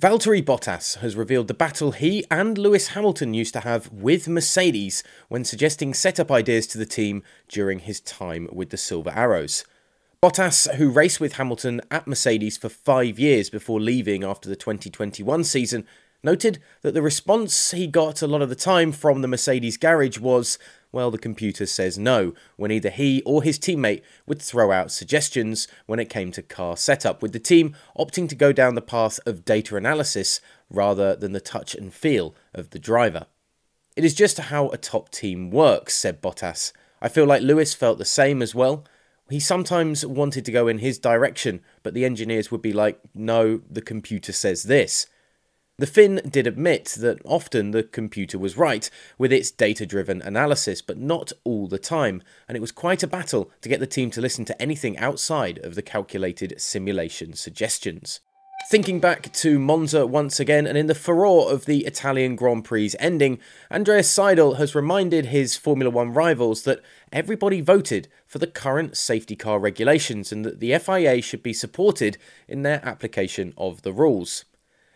Valtteri Bottas has revealed the battle he and Lewis Hamilton used to have with Mercedes when suggesting setup ideas to the team during his time with the Silver Arrows. Bottas, who raced with Hamilton at Mercedes for five years before leaving after the 2021 season, noted that the response he got a lot of the time from the Mercedes garage was, well, the computer says no, when either he or his teammate would throw out suggestions when it came to car setup, with the team opting to go down the path of data analysis rather than the touch and feel of the driver. It is just how a top team works, said Bottas. I feel like Lewis felt the same as well. He sometimes wanted to go in his direction, but the engineers would be like, no, the computer says this. The Finn did admit that often the computer was right with its data driven analysis, but not all the time, and it was quite a battle to get the team to listen to anything outside of the calculated simulation suggestions. Thinking back to Monza once again, and in the furore of the Italian Grand Prix's ending, Andreas Seidl has reminded his Formula One rivals that everybody voted for the current safety car regulations and that the FIA should be supported in their application of the rules.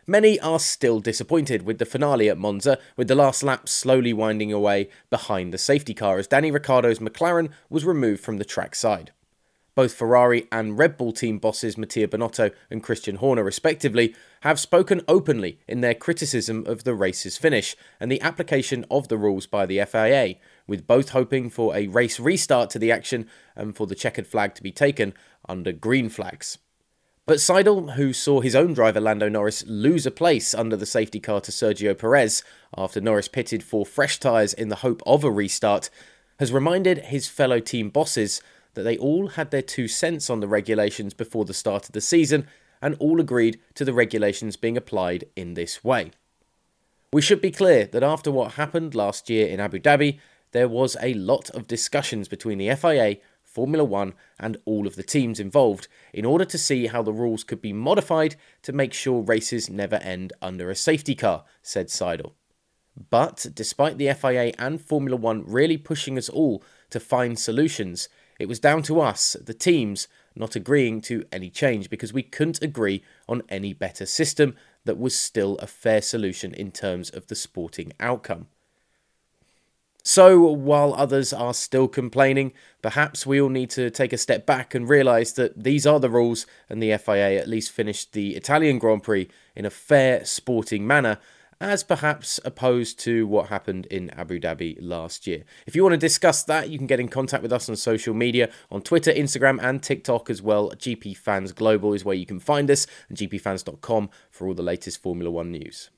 Many are still disappointed with the finale at Monza, with the last lap slowly winding away behind the safety car as Danny Ricciardo's McLaren was removed from the track side. Both Ferrari and Red Bull team bosses Mattia Binotto and Christian Horner, respectively, have spoken openly in their criticism of the race's finish and the application of the rules by the FIA, with both hoping for a race restart to the action and for the checkered flag to be taken under green flags. But Seidl, who saw his own driver Lando Norris lose a place under the safety car to Sergio Perez after Norris pitted for fresh tyres in the hope of a restart, has reminded his fellow team bosses that they all had their two cents on the regulations before the start of the season and all agreed to the regulations being applied in this way. We should be clear that after what happened last year in Abu Dhabi, there was a lot of discussions between the FIA Formula One, and all of the teams involved in order to see how the rules could be modified to make sure races never end under a safety car, said Seidl. But despite the FIA and Formula One really pushing us all to find solutions, it was down to us, the teams, not agreeing to any change because we couldn't agree on any better system that was still a fair solution in terms of the sporting outcome. So, while others are still complaining, perhaps we all need to take a step back and realise that these are the rules, and the FIA at least finished the Italian Grand Prix in a fair sporting manner, as perhaps opposed to what happened in Abu Dhabi last year. If you want to discuss that, you can get in contact with us on social media on Twitter, Instagram, and TikTok as well. GP Fans Global is where you can find us, and gpfans.com for all the latest Formula One news.